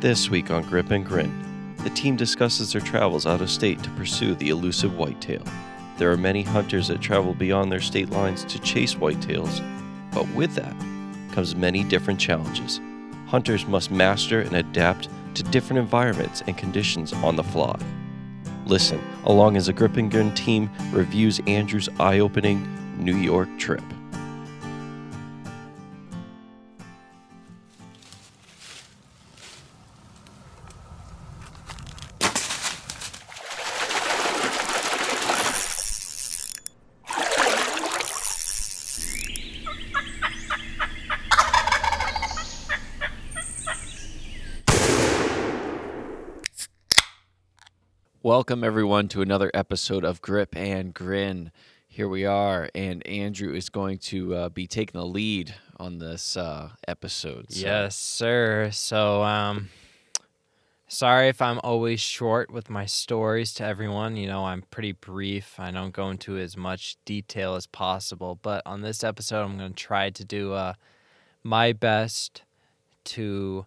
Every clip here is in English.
This week on Grip and Grin, the team discusses their travels out of state to pursue the elusive whitetail. There are many hunters that travel beyond their state lines to chase whitetails, but with that comes many different challenges. Hunters must master and adapt to different environments and conditions on the fly. Listen along as the Grip and Grin team reviews Andrew's eye opening New York trip. Welcome, everyone, to another episode of Grip and Grin. Here we are, and Andrew is going to uh, be taking the lead on this uh, episode. so- Yes, sir. So, um, sorry if I'm always short with my stories to everyone. You know, I'm pretty brief. I don't go into as much detail as possible. But on this episode, I'm going to try to do uh, my best to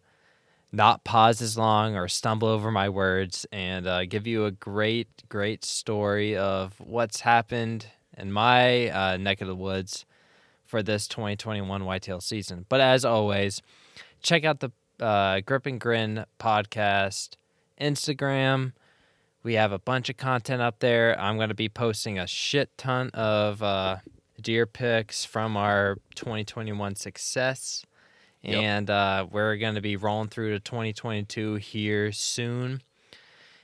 not pause as long or stumble over my words and uh, give you a great, great story of what's happened in my uh, neck of the woods for this 2021 whitetail season. But as always, check out the uh, Grip and Grin podcast Instagram. We have a bunch of content up there. I'm going to be posting a shit ton of uh, deer pics from our 2021 success. Yep. And uh, we're going to be rolling through to 2022 here soon.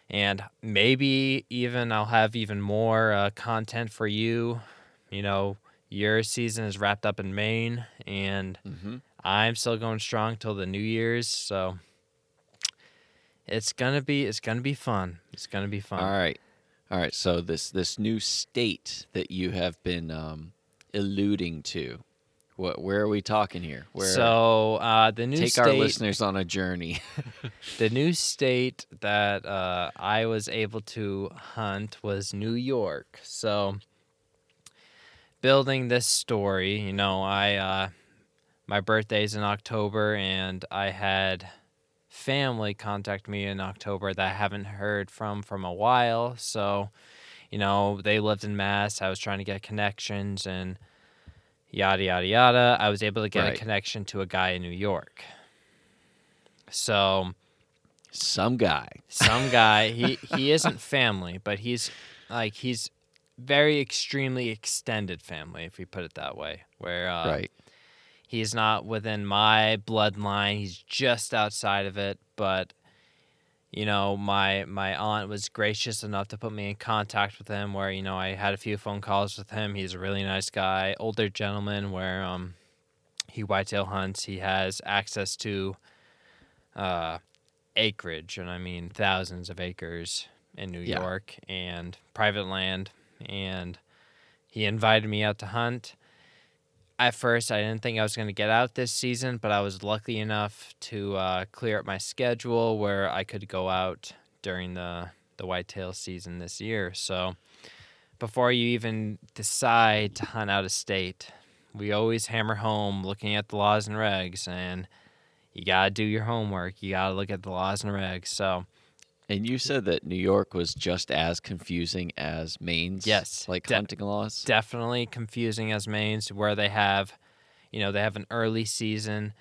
And maybe even I'll have even more uh, content for you. You know, your season is wrapped up in Maine, and Mhm. I'm still going strong till the New Year's. So it's gonna be it's gonna be fun. It's gonna be fun. All right, all right. So this this new state that you have been um, alluding to, what where are we talking here? Where So uh, the new take state, our listeners on a journey. the new state that uh, I was able to hunt was New York. So building this story, you know, I uh, my birthday's in October, and I had family contact me in October that I haven't heard from from a while. So, you know, they lived in Mass. I was trying to get connections and yada yada yada. I was able to get Right. a connection to a guy in New York. So Some guy. some guy he he isn't family but he's like he's very extremely extended family if we put it that way where uh, right. he's not within my bloodline he's just outside of it but you know my my aunt was gracious enough to put me in contact with him where you know i had a few phone calls with him. He's a really nice guy older gentleman where um he whitetail hunts. He has access to uh acreage and i mean thousands of acres in new Yeah. york and private land. And he invited me out to hunt at first I didn't think I was going to get out this season, but I was lucky enough to uh, clear up my schedule where I could go out during the the whitetail season this year. So before you even decide to hunt out of state, we always hammer home looking at the laws and regs and you got to do your homework. You got to look at the laws and regs. So And you said that New York was just as confusing as Maine's Yes, like de- hunting laws. definitely confusing as Maine's, where they have you know they have an early season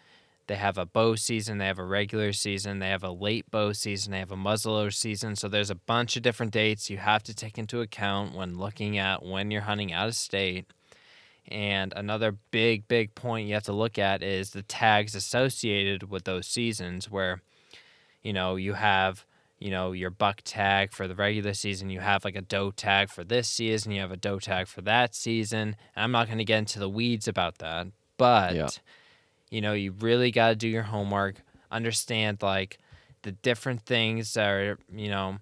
they have a bow season they have a regular season they have a late bow season they have a muzzleloader season so there's a bunch of different dates you have to take into account when looking at when you're hunting out of state and another big big point you have to look at is the tags associated with those seasons where you know you have you know your buck tag for the regular season you have like a doe tag for this season you have a doe tag for that season and i'm not going to get into the weeds about that but Yeah. you know you really got to do your homework understand like the different things that are you know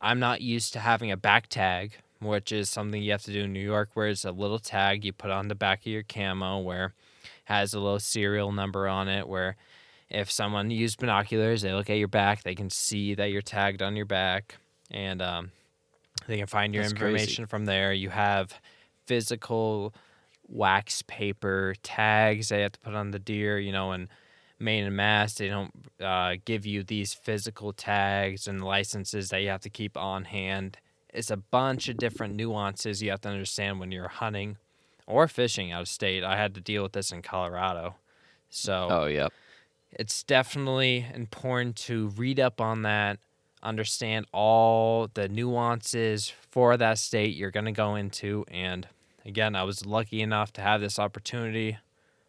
i'm not used to having a back tag which is something you have to do in new york where it's a little tag you put on the back of your camo where has a little serial number on it where if someone used binoculars, they look at your back, they can see that you're tagged on your back, and um, they can find your That's crazy. information from there. You have physical wax paper tags they have to put on the deer, you know, and Maine and Mass, they don't uh, give you these physical tags and licenses that you have to keep on hand. It's a bunch of different nuances you have to understand when you're hunting or fishing out of state. I had to deal with this in Colorado. So Oh, yep. It's definitely important to read up on that, understand all the nuances for that state you're going to go into. And again, I was lucky enough to have this opportunity.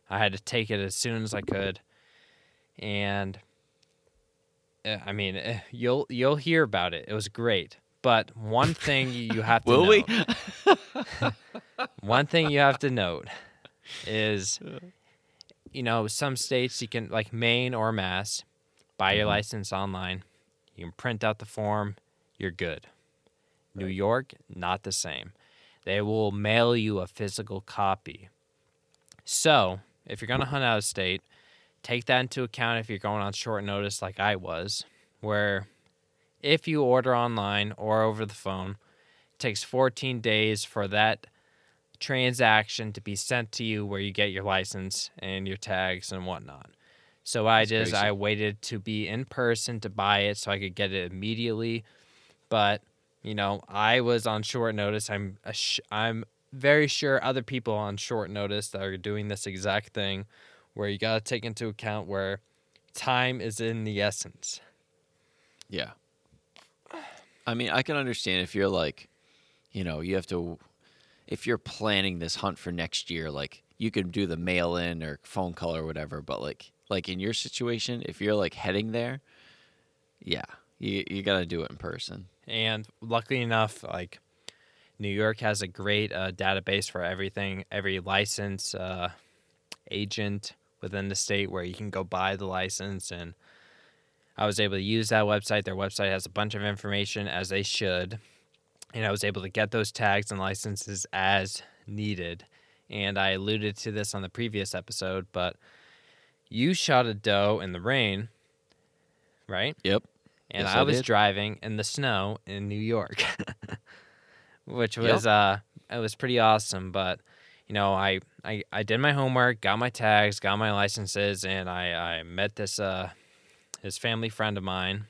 I had to take it as soon as I could. And uh, I mean, eh, you'll you'll hear about it. It was great. But one thing you have to Will we? one thing you have to note is you know some states you can like maine or mass buy your Mhm. license online you can print out the form you're good. New york not the same. They will mail you a physical copy. So if you're going to hunt out of state take that into account if you're going on short notice like i was where if you order online or over the phone it takes 14 days for that transaction to be sent to you where you get your license and your tags and whatnot. So I That's just crazy. I waited to be in person to buy it so I could get it immediately. But you know, I was on short notice. I'm a sh- I'm very sure other people on short notice that are doing this exact thing, where you got to take into account where time is in the essence. Yeah. I mean, I can understand if you're like, you know, you have to, if you're planning this hunt for next year, like you can do the mail in or phone call or whatever. But like, like in your situation, if you're like heading there, yeah, you you got to do it in person. And luckily enough, like New York has a great uh, database for everything, every license uh, agent within the state where you can go buy the license. And I was able to use that website. Their website has a bunch of information as they should. And I was able to get those tags and licenses as needed. And I alluded to this on the previous episode, but you shot a doe in the rain, right? Yep. and Yes, I, I was driving in the snow in New York, which Yep. was uh, it was pretty awesome. But you know, I, I I did my homework, got my tags, got my licenses, and I I met this uh, his family friend of mine,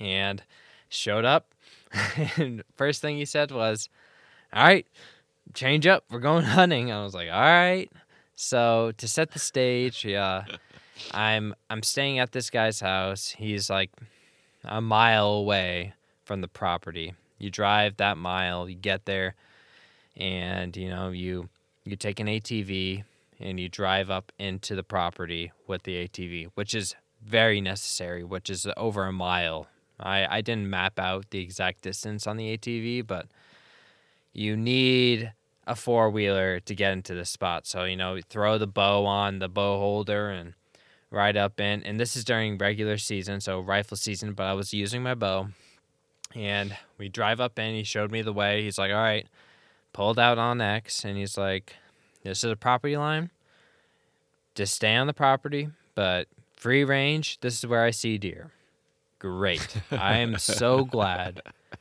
and showed up. and first thing he said was, "All right, change up. We're going hunting." I was like, "All right." So to set the stage, yeah, I'm I'm staying at this guy's house. He's like a mile away from the property. You drive that mile, you get there, and you know you you take an ATV and you drive up into the property with the ATV, which is very necessary, which is over a mile. I I didn't map out the exact distance on the ATV, but you need a four wheeler to get into the spot. So you know, throw the bow on the bow holder and ride up in. And this is during regular season, so rifle season. But I was using my bow, and we drive up in. He showed me the way. He's like, "All right," pulled out onX, and he's like, "This is a property line. Just stay on the property, but free range. This is where I see deer." Great. I am so glad.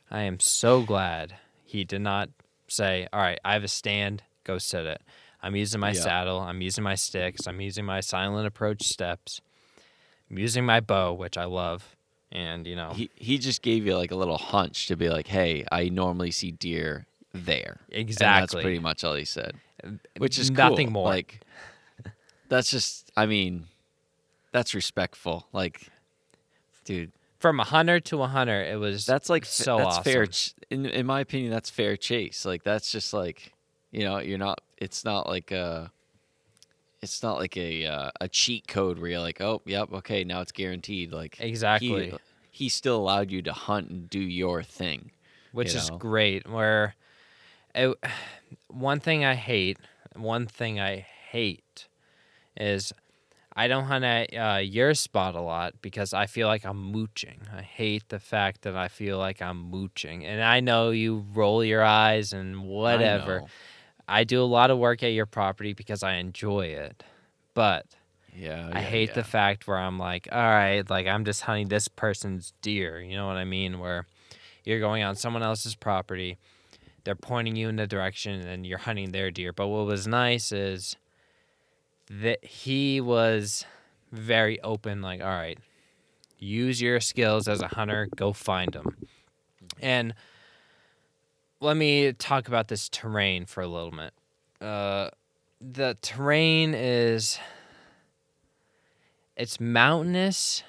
I am so glad he did not say, "All right, I have a stand. Go sit it." I'm using my Yeah. saddle. I'm using my sticks. I'm using my silent approach steps. I'm using my bow, which I love. And you know, He he just gave you like a little hunch to be like, hey, I normally see deer there. And that's pretty much all he said. Which is nothing cool. more. Like that's just I mean, that's respectful. Like dude, From a hunter to a hunter, it was that's like so that's fair awesome. ch- in in my opinion that's fair chase. Like that's just like, you know, you're not it's not like a it's not like a uh, a cheat code where you're like, "Oh, yep, okay, now it's guaranteed." Like Exactly. he, he still allowed you to hunt and do your thing. which you is know. great. Where it, one thing I hate, one thing I hate is I don't hunt at uh, your spot a lot because I feel like I'm mooching. I hate the fact that I feel like I'm mooching, and I know you roll your eyes and whatever. know. I, do a lot of work at your property because I enjoy it, but Yeah, I yeah, hate yeah. the fact where I'm like, all right, like I'm just hunting this person's deer. You know what I mean? Where you're going on someone else's property, they're pointing you in the direction, and you're hunting their deer. But what was nice is that he was very open. Like, all right, use your skills as a hunter, go find them. And let me talk about this terrain for a little bit. Uh, the terrain is it's mountainous,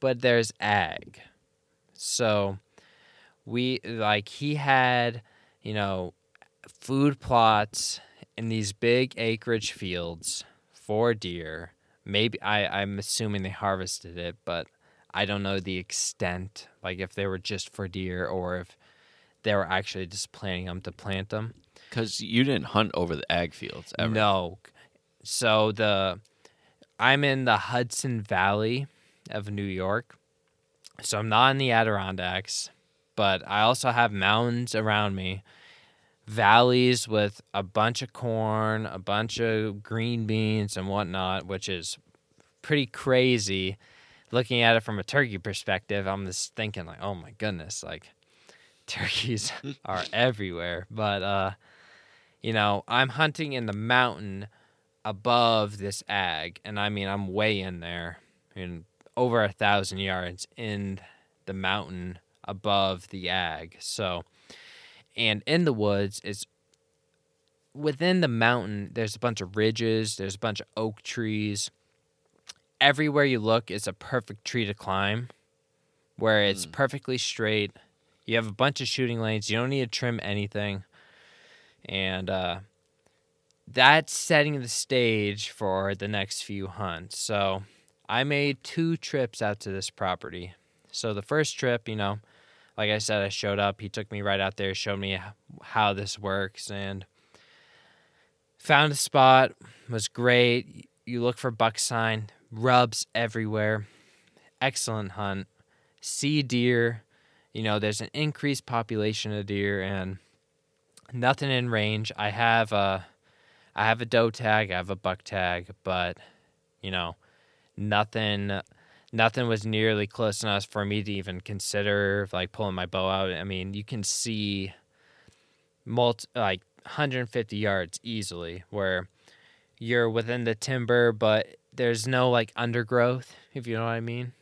but there's ag. So we like he had, you know, food plots in these big acreage fields for deer. Maybe I, I'm assuming they harvested it, but I don't know the extent, like if they were just for deer or if they were actually just planting them to plant them. Because you didn't hunt over the ag fields ever. No. So the I'm in the Hudson Valley of New York. So I'm not in the Adirondacks, but I also have mountains around me, valleys with a bunch of corn, a bunch of green beans and whatnot, which is pretty crazy. Looking at it from a turkey perspective, I'm just thinking like, oh my goodness, like turkeys are everywhere. But uh, you know, I'm hunting in the mountain above this ag, and I mean I'm way in there, in over a thousand yards in the mountain above the ag. So, and in the woods is within the mountain. There's a bunch of ridges. There's a bunch of oak trees. Everywhere you look is a perfect tree to climb, where it's Mm. perfectly straight. You have a bunch of shooting lanes. You don't need to trim anything, and uh, that's setting the stage for the next few hunts. So I made two trips out to this property. So the first trip, you know, like I said, I showed up. He took me right out there, showed me how this works, and found a spot. Was great. You look for buck sign, rubs everywhere. Excellent hunt. See deer. You know, there's an increased population of deer and nothing in range. I have a I have a doe tag, I have a buck tag, but you know, nothing nothing was nearly close enough for me to even consider like pulling my bow out. I mean, you can see multi like 150 yards easily where you're within the timber but there's no like undergrowth, if you know what I mean.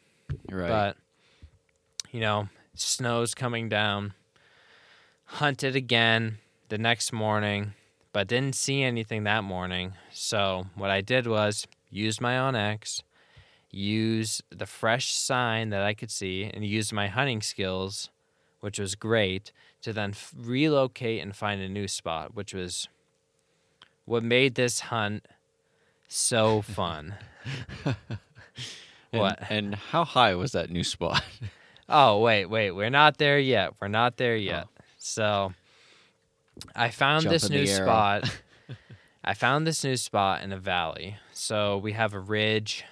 Right. But you know, snow's coming down. Hunted again the next morning, but didn't see anything that morning. So what I did was use my OnX, use the fresh sign that I could see, and use my hunting skills, which was great, to then f- relocate and find a new spot, which was what made this hunt so fun. what? And how high was that new spot? Oh, wait, wait. We're not there yet. We're not there yet. Oh. So I found Jump this new spot. I found this new spot in a valley. So we have a ridge,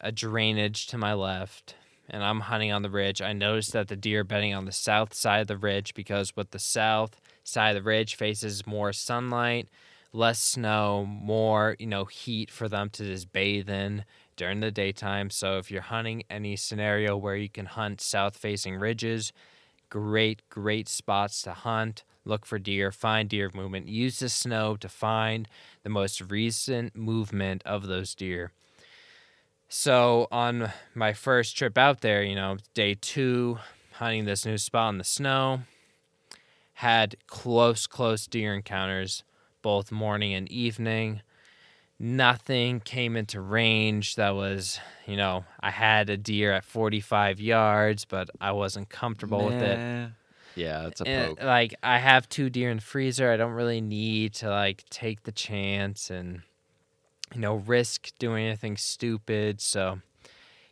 a drainage to my left, and I'm hunting on the ridge. I noticed that the deer are bedding on the south side of the ridge because what the south side of the ridge faces more sunlight, less snow, more, you know, heat for them to just bathe in during the daytime. So if you're hunting any scenario where you can hunt south facing ridges, great, great spots to hunt. Look for deer, find deer movement. Use the snow to find the most recent movement of those deer. So on my first trip out there, you know, day two, hunting this new spot in the snow, had close, close deer encounters both morning and evening. Nothing came into range that was, you know, I had a deer at 45 yards, but I wasn't comfortable with it. Yeah, it's a And, poke. like I have two deer in the freezer. I don't really need to like take the chance and you know risk doing anything stupid. So,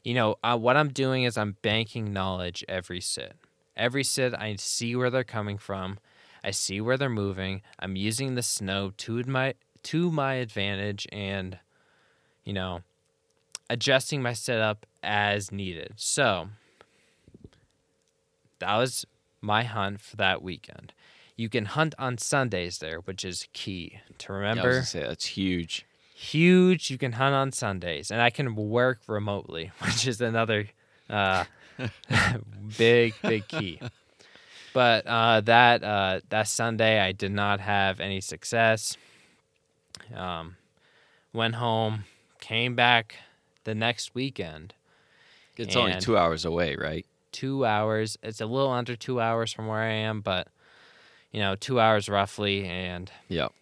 you know, uh, what I'm doing is I'm banking knowledge every sit. Every sit, I see where they're coming from. I see where they're moving. I'm using the snow to my to my advantage, and you know, adjusting my setup as needed. So that was my hunt for that weekend. You can hunt on Sundays there, which is key to Yeah, remember. gonna say that's huge. Huge, you can hunt on Sundays, and I can work remotely, which is another uh, big, big key. But uh, that uh, that Sunday, I did not have any success. Um, went home, came back the next weekend. It's only two hours away, right? Two hours. It's a little under two hours from where I am, but you know, two hours roughly. And Yep.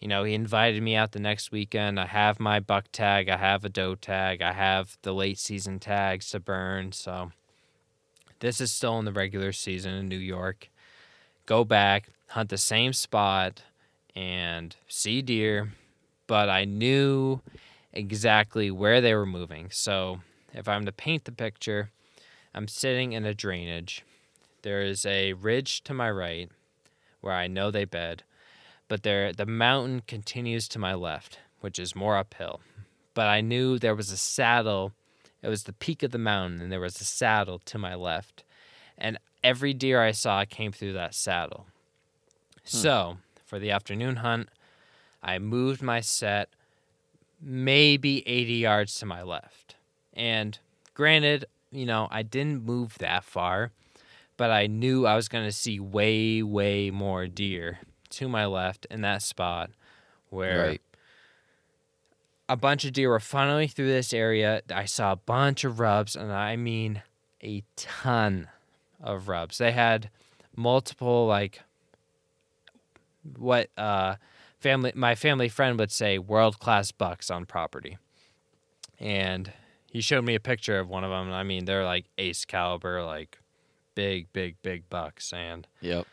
You know, he invited me out the next weekend. I have my buck tag, I have a doe tag, I have the late season tags to burn. So this is still in the regular season in New York. Go back, hunt the same spot, and see deer. But I knew exactly where they were moving. So if I'm to paint the picture, I'm sitting in a drainage. There is a ridge to my right where I know they bed but there the mountain continues to my left, which is more uphill. But I knew there was a saddle. It was the peak of the mountain, and there was a saddle to my left, and every deer I saw came through that saddle. Hmm. So for the afternoon hunt, I moved my set maybe 80 yards to my left, and granted, you know I didn't move that far, but I knew I was going to see way, way more deer to my left in that spot where Right. a bunch of deer were funneling through this area. I saw a bunch of rubs, and I mean a ton of rubs. They had multiple, like, what uh, family my family friend would say, world class bucks on property. And he showed me a picture of one of them. I mean, they're like ace caliber, like big, big, big bucks. And Yep.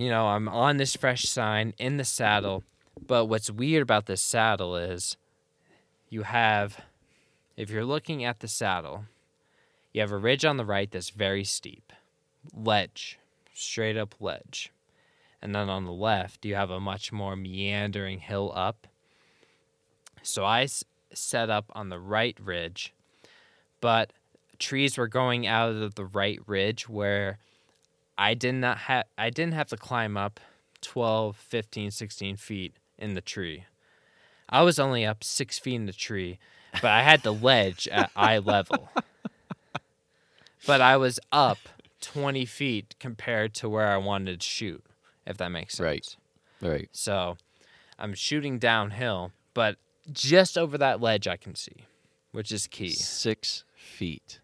You know, I'm on this fresh sign in the saddle. But what's weird about this saddle is you have, if you're looking at the saddle, you have a ridge on the right that's very steep, ledge, straight up ledge. And then on the left, you have a much more meandering hill up. So I set up on the right ridge, but trees were going out of the right ridge where I did not have I didn't have to climb up 12, 15, 16 feet in the tree. I was only up 6 feet in the tree, but I had the ledge at eye level. But I was up 20 feet compared to where I wanted to shoot, if that makes sense. Right. Right. So I'm shooting downhill, but just over that ledge I can see, which is key. Six feet.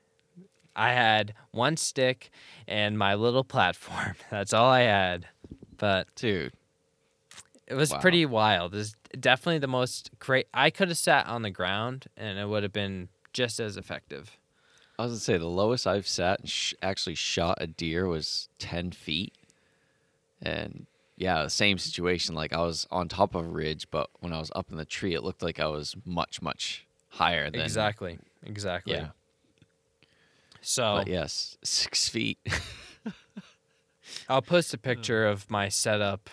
I had one stick and my little platform. That's all I had. But Dude. it was Wow. pretty wild. It's definitely the most great. I could have sat on the ground and it would have been just as effective. I was gonna say the lowest I've sat and sh- actually shot a deer was ten feet, and yeah, the same situation. Like I was on top of a ridge, but when I was up in the tree, it looked like I was much much higher than exactly. Exactly. Yeah, So but yes, six feet. I'll post a picture of my setup.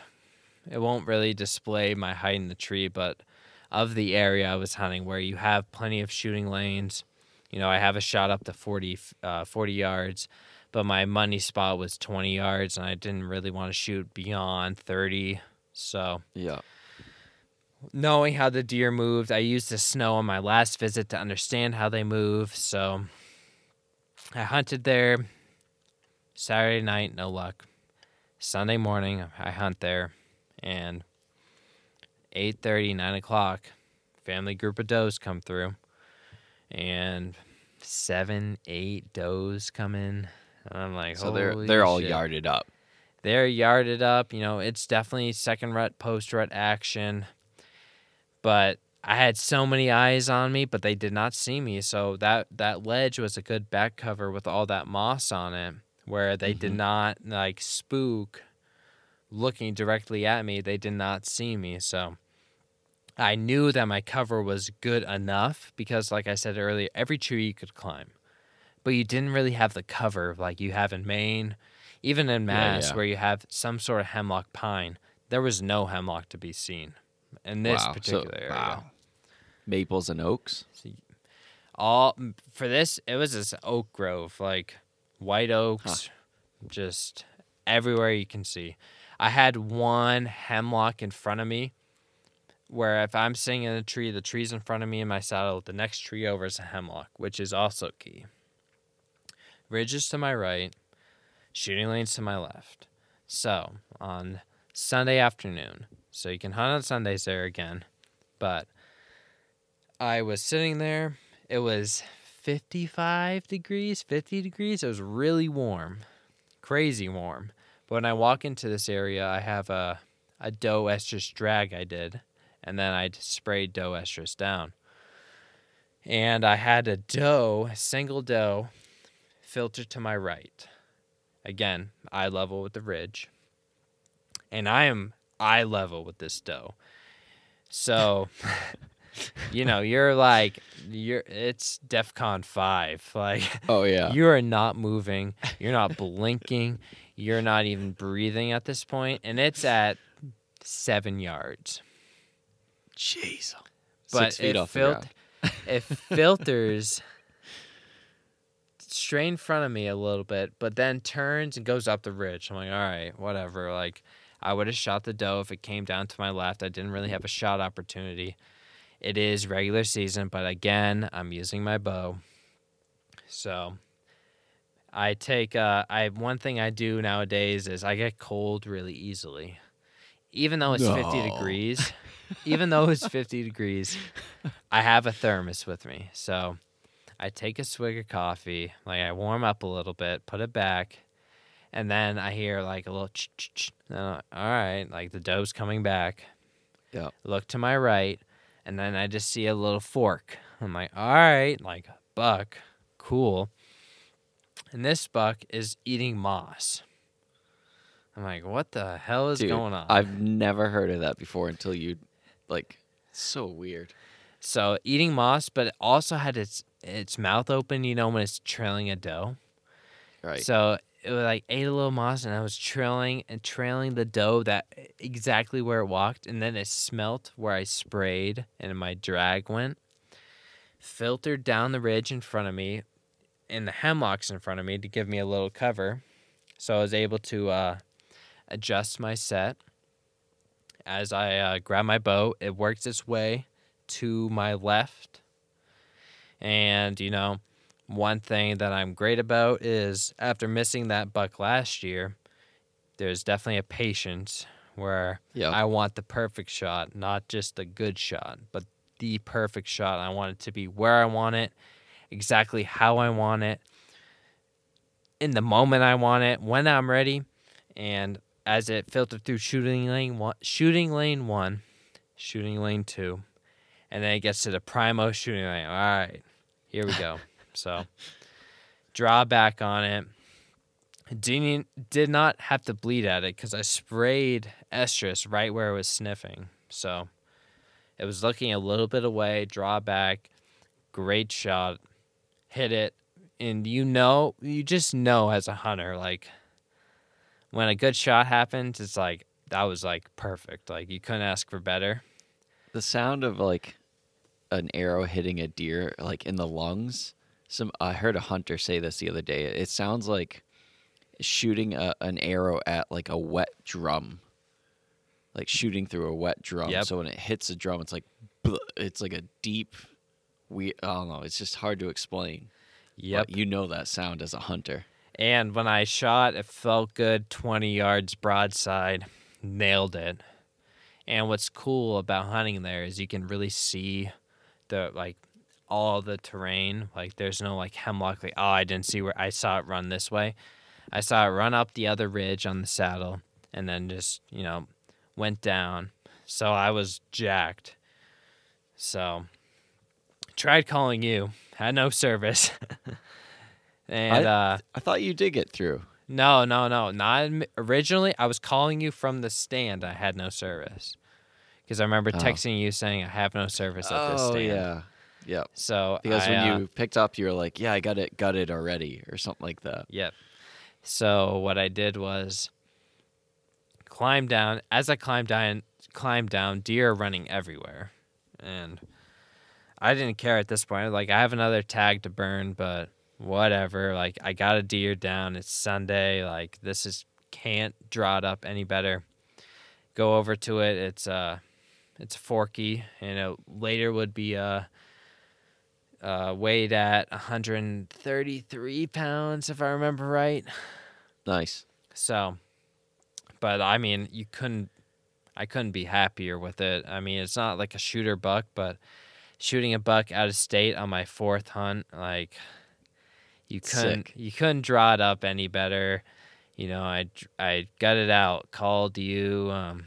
It won't really display my height in the tree, but of the area I was hunting where you have plenty of shooting lanes. You know, I have a shot up to 40, uh, 40 yards, but my money spot was 20 yards, and I didn't really want to shoot beyond 30. So, yeah, knowing how the deer moved, I used the snow on my last visit to understand how they move. So, I hunted there Saturday night, no luck. Sunday morning, I hunt there, and 8.30, 9 o'clock, family group of does come through, and seven, eight does come in. And I'm like, so they're they're all yarded up. they're yarded up. You know, it's definitely second rut, post rut action. But I had so many eyes on me, but they did not see me. So that that ledge was a good back cover with all that moss on it, where they did Mhm. not like spook looking directly at me. They did not see me. So I knew that my cover was good enough because, like I said earlier, every tree you could climb, but you didn't really have the cover like you have in Maine, even in Yeah, Mass, yeah. where you have some sort of hemlock pine. There was no hemlock to be seen in this wow. particular so, area. Wow. Maples and oaks. All for this, it was this oak grove, like white oaks, just everywhere you can see. I had one hemlock in front of me, where if I'm sitting in a tree, the tree's in front of me in my saddle, the next tree over is a hemlock, which is also key. Ridges to my right, shooting lanes to my left. So on Sunday afternoon, so you can hunt on Sundays there again, but I was sitting there. It was 55 degrees, 50 degrees. It was really warm, crazy warm. But when I walk into this area, I have a, a doe estrus drag I did, and then I sprayed doe estrus down. And I had a doe, a single doe, filter to my right. Again, eye level with the ridge. And I am eye level with this doe. So, you know, you're like, you're, it's DEFCON 5. Like, Oh yeah. you are not moving. You're not blinking. You're not even breathing at this point, and it's at seven yards. Jeez. But Six feet it fil- It filters straight in front of me a little bit, but then turns and goes up the ridge. I'm like, all right, whatever. Like, I would have shot the doe if it came down to my left. I didn't really have a shot opportunity. It is regular season, but again, I'm using my bow. So I take uh I one thing I do nowadays is I get cold really easily. Even though it's 50 degrees, even though it's 50 degrees, I have a thermos with me. So I take a swig of coffee, like I warm up a little bit, put it back, and then I hear like a little ch ch ch. and I'm like, All right, like the doe's coming back. Yeah. Look to my right, and then I just see a little fork. I'm like, all right, like buck, cool. And this buck is eating moss. I'm like, what the hell is Dude, going on? I've never heard of that before until you, like, so weird. So eating moss, but it also had its its mouth open. You know when it's trailing a doe. Right. So it was like ate a little moss, and I was trailing and trailing the doe that exactly where it walked, and then it smelt where I sprayed, and my drag went, filtered down the ridge in front of me, and the hemlocks in front of me to give me a little cover, so I was able to uh, adjust my set. As I uh, grab my bow, it works its way to my left, and you know one thing that I'm great about is after missing that buck last year, there's definitely a patience where yeah. I want the perfect shot, not just a good shot, but the perfect shot. I want it to be where I want it, exactly how I want it, in the moment I want it, when I'm ready, and as it filtered through shooting lane one, shooting lane one, shooting lane two, and then it gets to the primo shooting lane. All right, here we go. So, draw back on it. Didn't did not have to bleed at it because I sprayed estrus right where it was sniffing. So, it was looking a little bit away. Draw back, great shot, hit it, and you know, you just know as a hunter, like when a good shot happens, it's like that was like perfect. Like you couldn't ask for better. the sound of like an arrow hitting a deer, like in the lungs. Some I heard a hunter say this the other day. It sounds like shooting a, an arrow at like a wet drum, like shooting through a wet drum. Yep. So when it hits the drum, it's like it's like a deep. We I don't know. It's just hard to explain. Yep. But you know that sound as a hunter. And when I shot, it felt good 20 yards broadside. Nailed it. And what's cool about hunting there is you can really see the like all the terrain. Like there's no like hemlock like oh I didn't see where I saw it run this way. I saw it run up the other ridge on the saddle and then just, you know, went down. So I was jacked. So tried calling you, had no service. and uh I thought you did get through. no, no, no. Not originally. I was calling you from the stand. I had no service because I remember Oh. texting you saying I have no service at this stand. Oh yeah, yeah. So Because I, when uh, you picked up, you were like, "Yeah, I got it gutted already," or something like that. Yep. So what I did was climb down. As I climbed down, climbed down, deer are running everywhere, and I didn't care at this point. Like I have another tag to burn, but whatever. Like I got a deer down. It's Sunday. Like this is can't draw it up any better. Go over to it. It's uh, it's forky, and it later would be uh. Uh, weighed at 133 pounds, if I remember right. Nice. So, but I mean, you couldn't, I couldn't be happier with it. I mean, it's not like a shooter buck, but shooting a buck out of state on my fourth hunt. Like you couldn't Sick. you couldn't draw it up any better. You know, I I got it out, called you, um,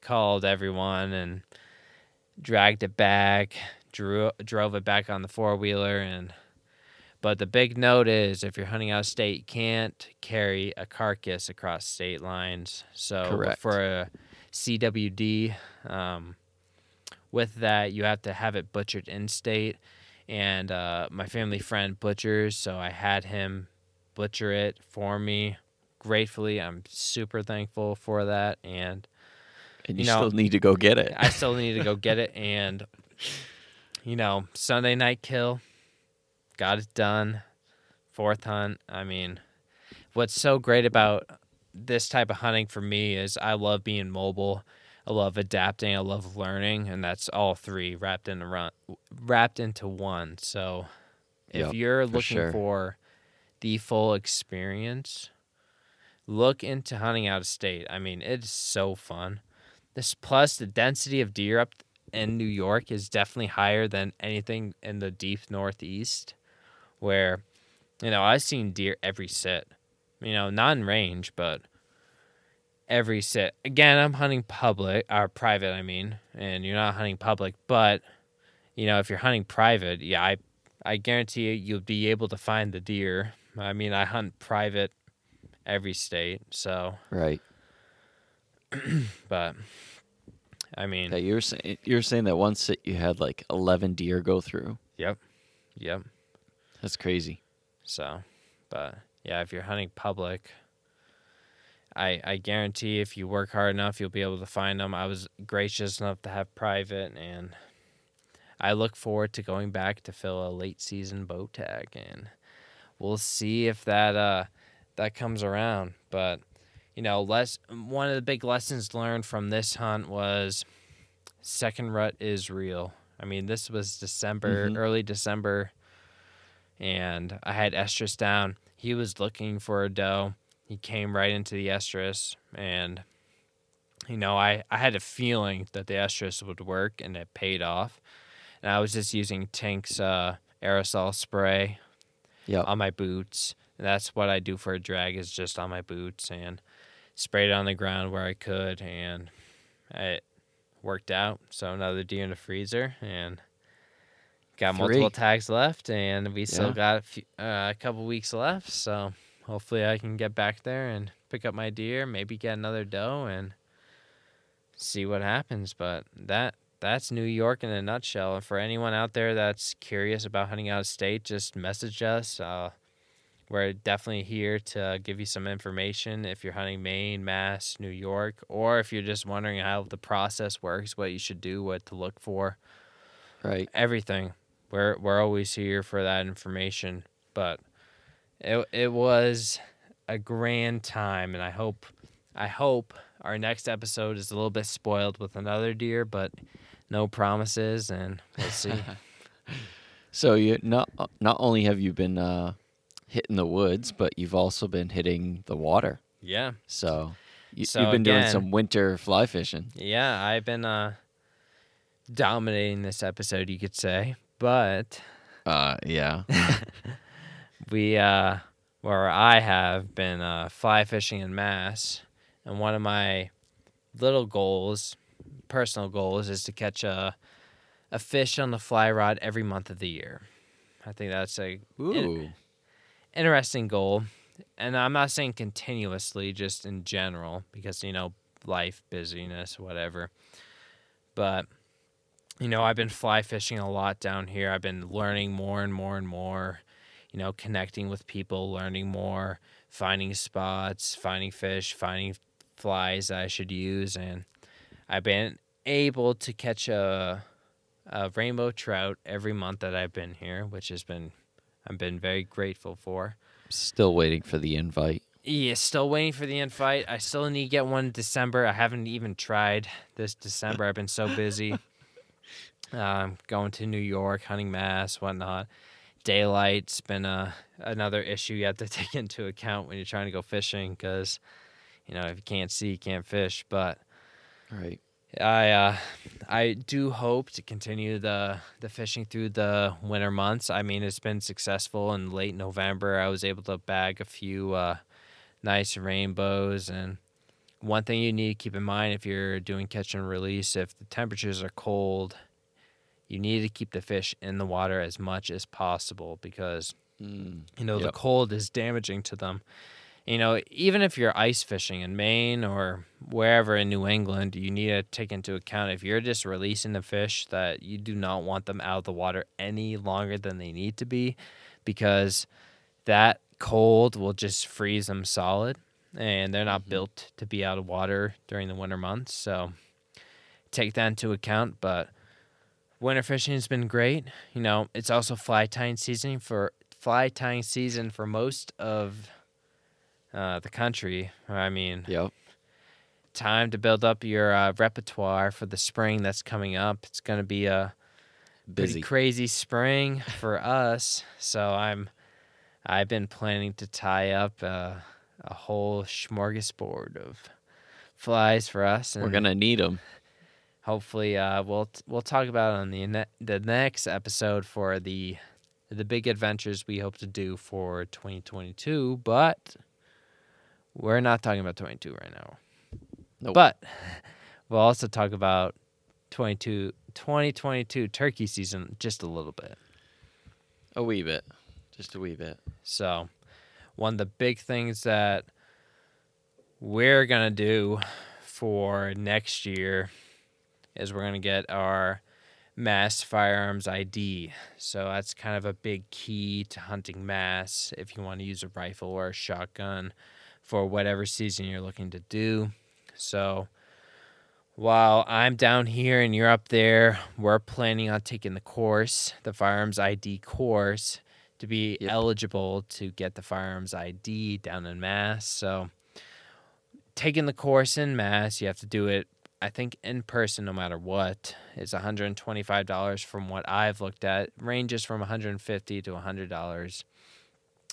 called everyone, and dragged it back. Drew drove it back on the four wheeler, and but the big note is if you're hunting out of state, you can't carry a carcass across state lines. So Correct. for a CWD, um, with that you have to have it butchered in state. And uh, my family friend butchers, so I had him butcher it for me. Gratefully, I'm super thankful for that, and And You you, know, still need to go get it. I still need to go get it. And you know, Sunday night kill, got it done. Fourth hunt. I mean, what's so great about this type of hunting for me is I love being mobile. I love adapting. I love learning, and that's all three wrapped into run, wrapped into one. So, if Yep, you're for looking sure. for the full experience, look into hunting out of state. I mean, it's so fun. This plus the density of deer up in New York is definitely higher than anything in the deep northeast, where you know I've seen deer every sit. You know, not in range, but every sit. Again, I'm hunting public or private, I mean, and you're not hunting public, but you know, if you're hunting private, yeah, I I guarantee you you'll be able to find the deer. I mean, I hunt private every state, so right. but I mean, Yeah, you were saying you were saying that sit you had like eleven deer go through. yep. Yep. That's crazy. So, but yeah, if you're hunting public, I I guarantee if you work hard enough, you'll be able to find them. I was gracious enough to have private, and I look forward to going back to fill a late season bow tag, and we'll see if that uh that comes around. But you know, less one of the big lessons learned from this hunt was second rut is real. I mean, this was December, Mhm. early December, and I had estrus down. He was looking for a doe. He came right into the estrus, and you know, I I had a feeling that the estrus would work, and it paid off. And I was just using Tink's uh, aerosol spray Yeah. on my boots. And that's what I do for a drag is just on my boots and sprayed it on the ground where I could, and it worked out. So another deer in the freezer, and got multiple tags left, and we still Yeah. got a, few, uh, a couple weeks left. So hopefully I can get back there and pick up my deer, maybe get another doe, and see what happens. But that that's New York in a nutshell. And for anyone out there that's curious about hunting out of state, just message us. Uh, we're definitely here to give you some information if you're hunting Maine, Mass, New York, or if you're just wondering how the process works, what you should do, what to look for, Right. everything. We're we're always here for that information. But it it was a grand time, and I hope I hope our next episode is a little bit spoiled with another deer, but no promises, and we'll see. So you not not only have you been uh, hitting the woods, but you've also been hitting the water. yeah. So, you, So you've been doing some winter fly fishing. Yeah, I've been uh dominating this episode, you could say. But Uh, yeah. we uh where I have been uh fly fishing in Mass and one of my little goals, personal goals is to catch a a fish on the fly rod every month of the year. I think that's a Ooh. Interesting goal. And I'm not saying continuously, just in general, because, you know, life, busyness, whatever. But, you know, I've been fly fishing a lot down here. I've been learning more and more and more, you know, connecting with people, learning more, finding spots, finding fish, finding flies I should use. And I've been able to catch a, a rainbow trout every month that I've been here, which has been, I've been very grateful for. Still waiting for the invite. Yeah, still waiting for the invite. I still need to get one in December. I haven't even tried this December. I've been so busy. um, going to New York, hunting mass, whatnot. Daylight's been a, another issue you have to take into account when you're trying to go fishing because, you know, if you can't see, you can't fish. But Right. I uh, I do hope to continue the the fishing through the winter months. I mean, it's been successful. In late November, I was able to bag a few uh, nice rainbows. And one thing you need to keep in mind if you're doing catch and release, if the temperatures are cold, you need to keep the fish in the water as much as possible because Mm. you know the cold is damaging to them you know even if you're ice fishing in maine or wherever in new england you need to take into account if you're just releasing the fish that you do not want them out of the water any longer than they need to be because that cold will just freeze them solid and they're not Mhm. built to be out of water during the winter months so take that into account but winter fishing has been great you know it's also fly tying season for fly tying season for most of uh, the country. I mean, Yep. time to build up your uh, repertoire for the spring that's coming up. It's going to be a Busy. crazy spring for us. So I'm, I've been planning to tie up uh, a whole smorgasbord of flies for us. We're gonna need them. hopefully uh, we'll we'll talk about it on the ne- the next episode for the the big adventures we hope to do for 2022 but we're not talking about 22 right now Nope. but we'll also talk about 22 2022 turkey season just a little bit A wee bit. Just a wee bit. so one of the big things that we're gonna do for next year is we're gonna get our mass firearms ID. So that's kind of a big key to hunting mass if you want to use a rifle or a shotgun for whatever season you're looking to do. So while I'm down here and you're up there, we're planning on taking the course, the firearms ID course, to be Yep. eligible to get the firearms ID down in Mass. So taking the course in Mass, you have to do it I think in person no matter what. It's $125 from what I've looked at. Ranges from 150 to $100.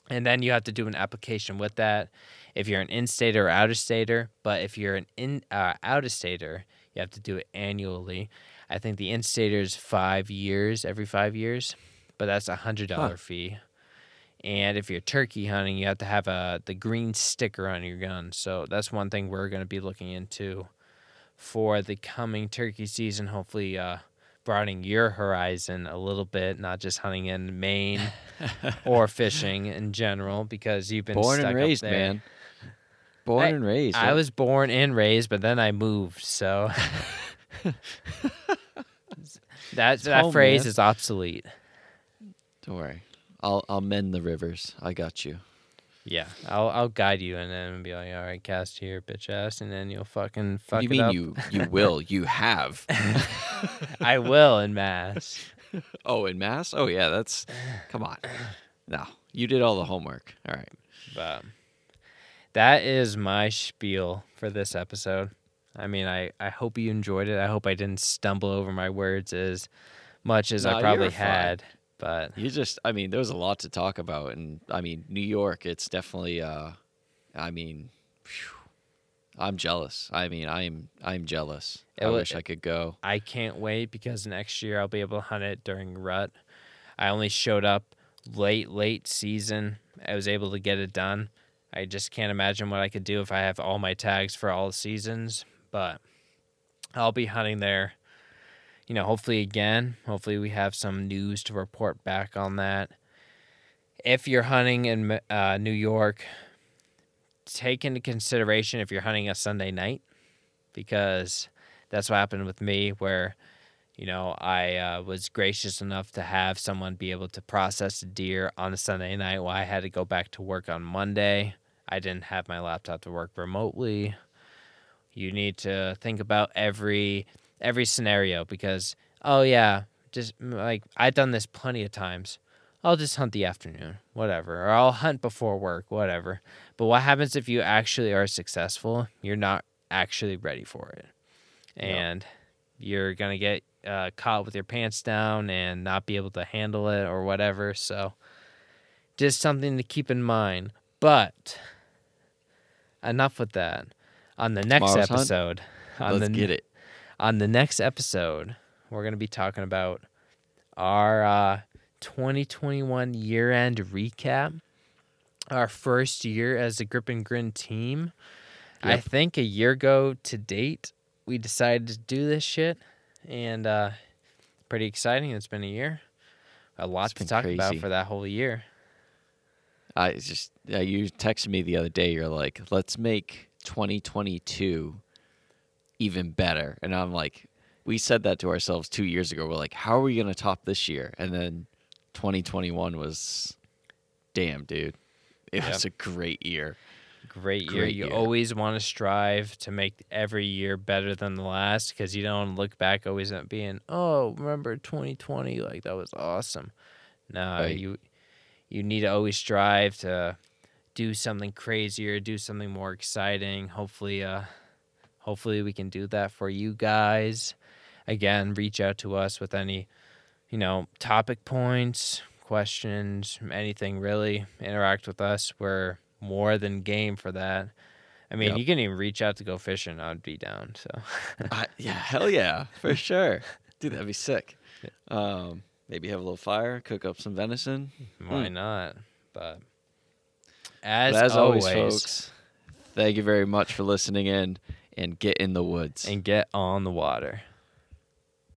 And then you have to do an application with that if you're an in-stater or out-of-stater. But if you're an in uh, out-of-stater, you have to do it annually. I think the in-stater is five years, every five years, but that's a hundred dollar Huh. fee. And if you're turkey hunting, you have to have a the green sticker on your gun. So that's one thing we're going to be looking into for the coming turkey season. Hopefully, uh, broadening your horizon a little bit, not just hunting in Maine or fishing in general, because you've been Born stuck and up raised, there. man. Born I- and raised. I right? was born and raised, but then I moved. So that that home, phrase man. is obsolete. Don't worry. I'll I'll mend the rivers. I got you. Yeah, I'll I'll guide you and then be like, all right, cast here, bitch ass, and then you'll fucking fuck What do you mean up. you you will? You have. I will in mass. oh, in mass? Oh yeah, that's come on. No. You did all the homework. All right. But that is my spiel for this episode. I mean, I, I hope you enjoyed it. I hope I didn't stumble over my words as much as No, I probably had. But You just I mean, there was a lot to talk about and I mean, New York, it's definitely uh I mean, phew, I'm jealous. I mean, I'm I'm jealous. It I wa- wish I could go. I can't wait because next year I'll be able to hunt it during rut. I only showed up late, late season. I was able to get it done. I just can't imagine what I could do if I have all my tags for all the seasons. But I'll be hunting there. You know, hopefully again. Hopefully we have some news to report back on that. If you're hunting in uh, New York, take into consideration if you're hunting a Sunday night, because that's what happened with me where you know i uh, was gracious enough to have someone be able to process a deer on a sunday night while i had to go back to work on monday i didn't have my laptop to work remotely. You need to think about every every scenario because oh yeah just like i've done this plenty of times. I'll just hunt the afternoon whatever or i'll hunt before work whatever. But what happens if you actually are successful? You're not actually ready for it. And you're gonna get uh, caught with your pants down and not be able to handle it or whatever. So, just something to keep in mind. But enough with that. On the next Tomorrow's hunt? episode, on Let's the get it. On the next episode, we're going to be talking about our uh, 2021 year end recap, our first year as a Grip N Grin team. I think a year ago to date, we decided to do this shit, and uh, pretty exciting. It's been a year. A lot It's to talk about for that whole year. I just yeah, you texted me the other day. You're like, let's make 2022 even better, and I'm like, we said that to ourselves two years ago. We're like, how are we gonna top this year? And then 2021 was, damn, dude, it was a great year. Great year. Great you year. always want to strive to make every year better than the last because you don't look back always at being, oh, remember 2020? Like that was awesome. No, Right. you you need to always strive to do something crazier, do something more exciting. Hopefully, uh, hopefully we can do that for you guys. Again, reach out to us with any, you know, topic points, questions, anything really. Interact with us. We're more than game for that. I mean, Yep. you can even reach out to go fishing. I'd be down. So I, yeah, hell yeah, for sure, dude. That'd be sick. Um, maybe have a little fire, cook up some venison. why hmm. not? But as, But as always, always, folks, thank you very much for listening in and get in the woods. and get on the water.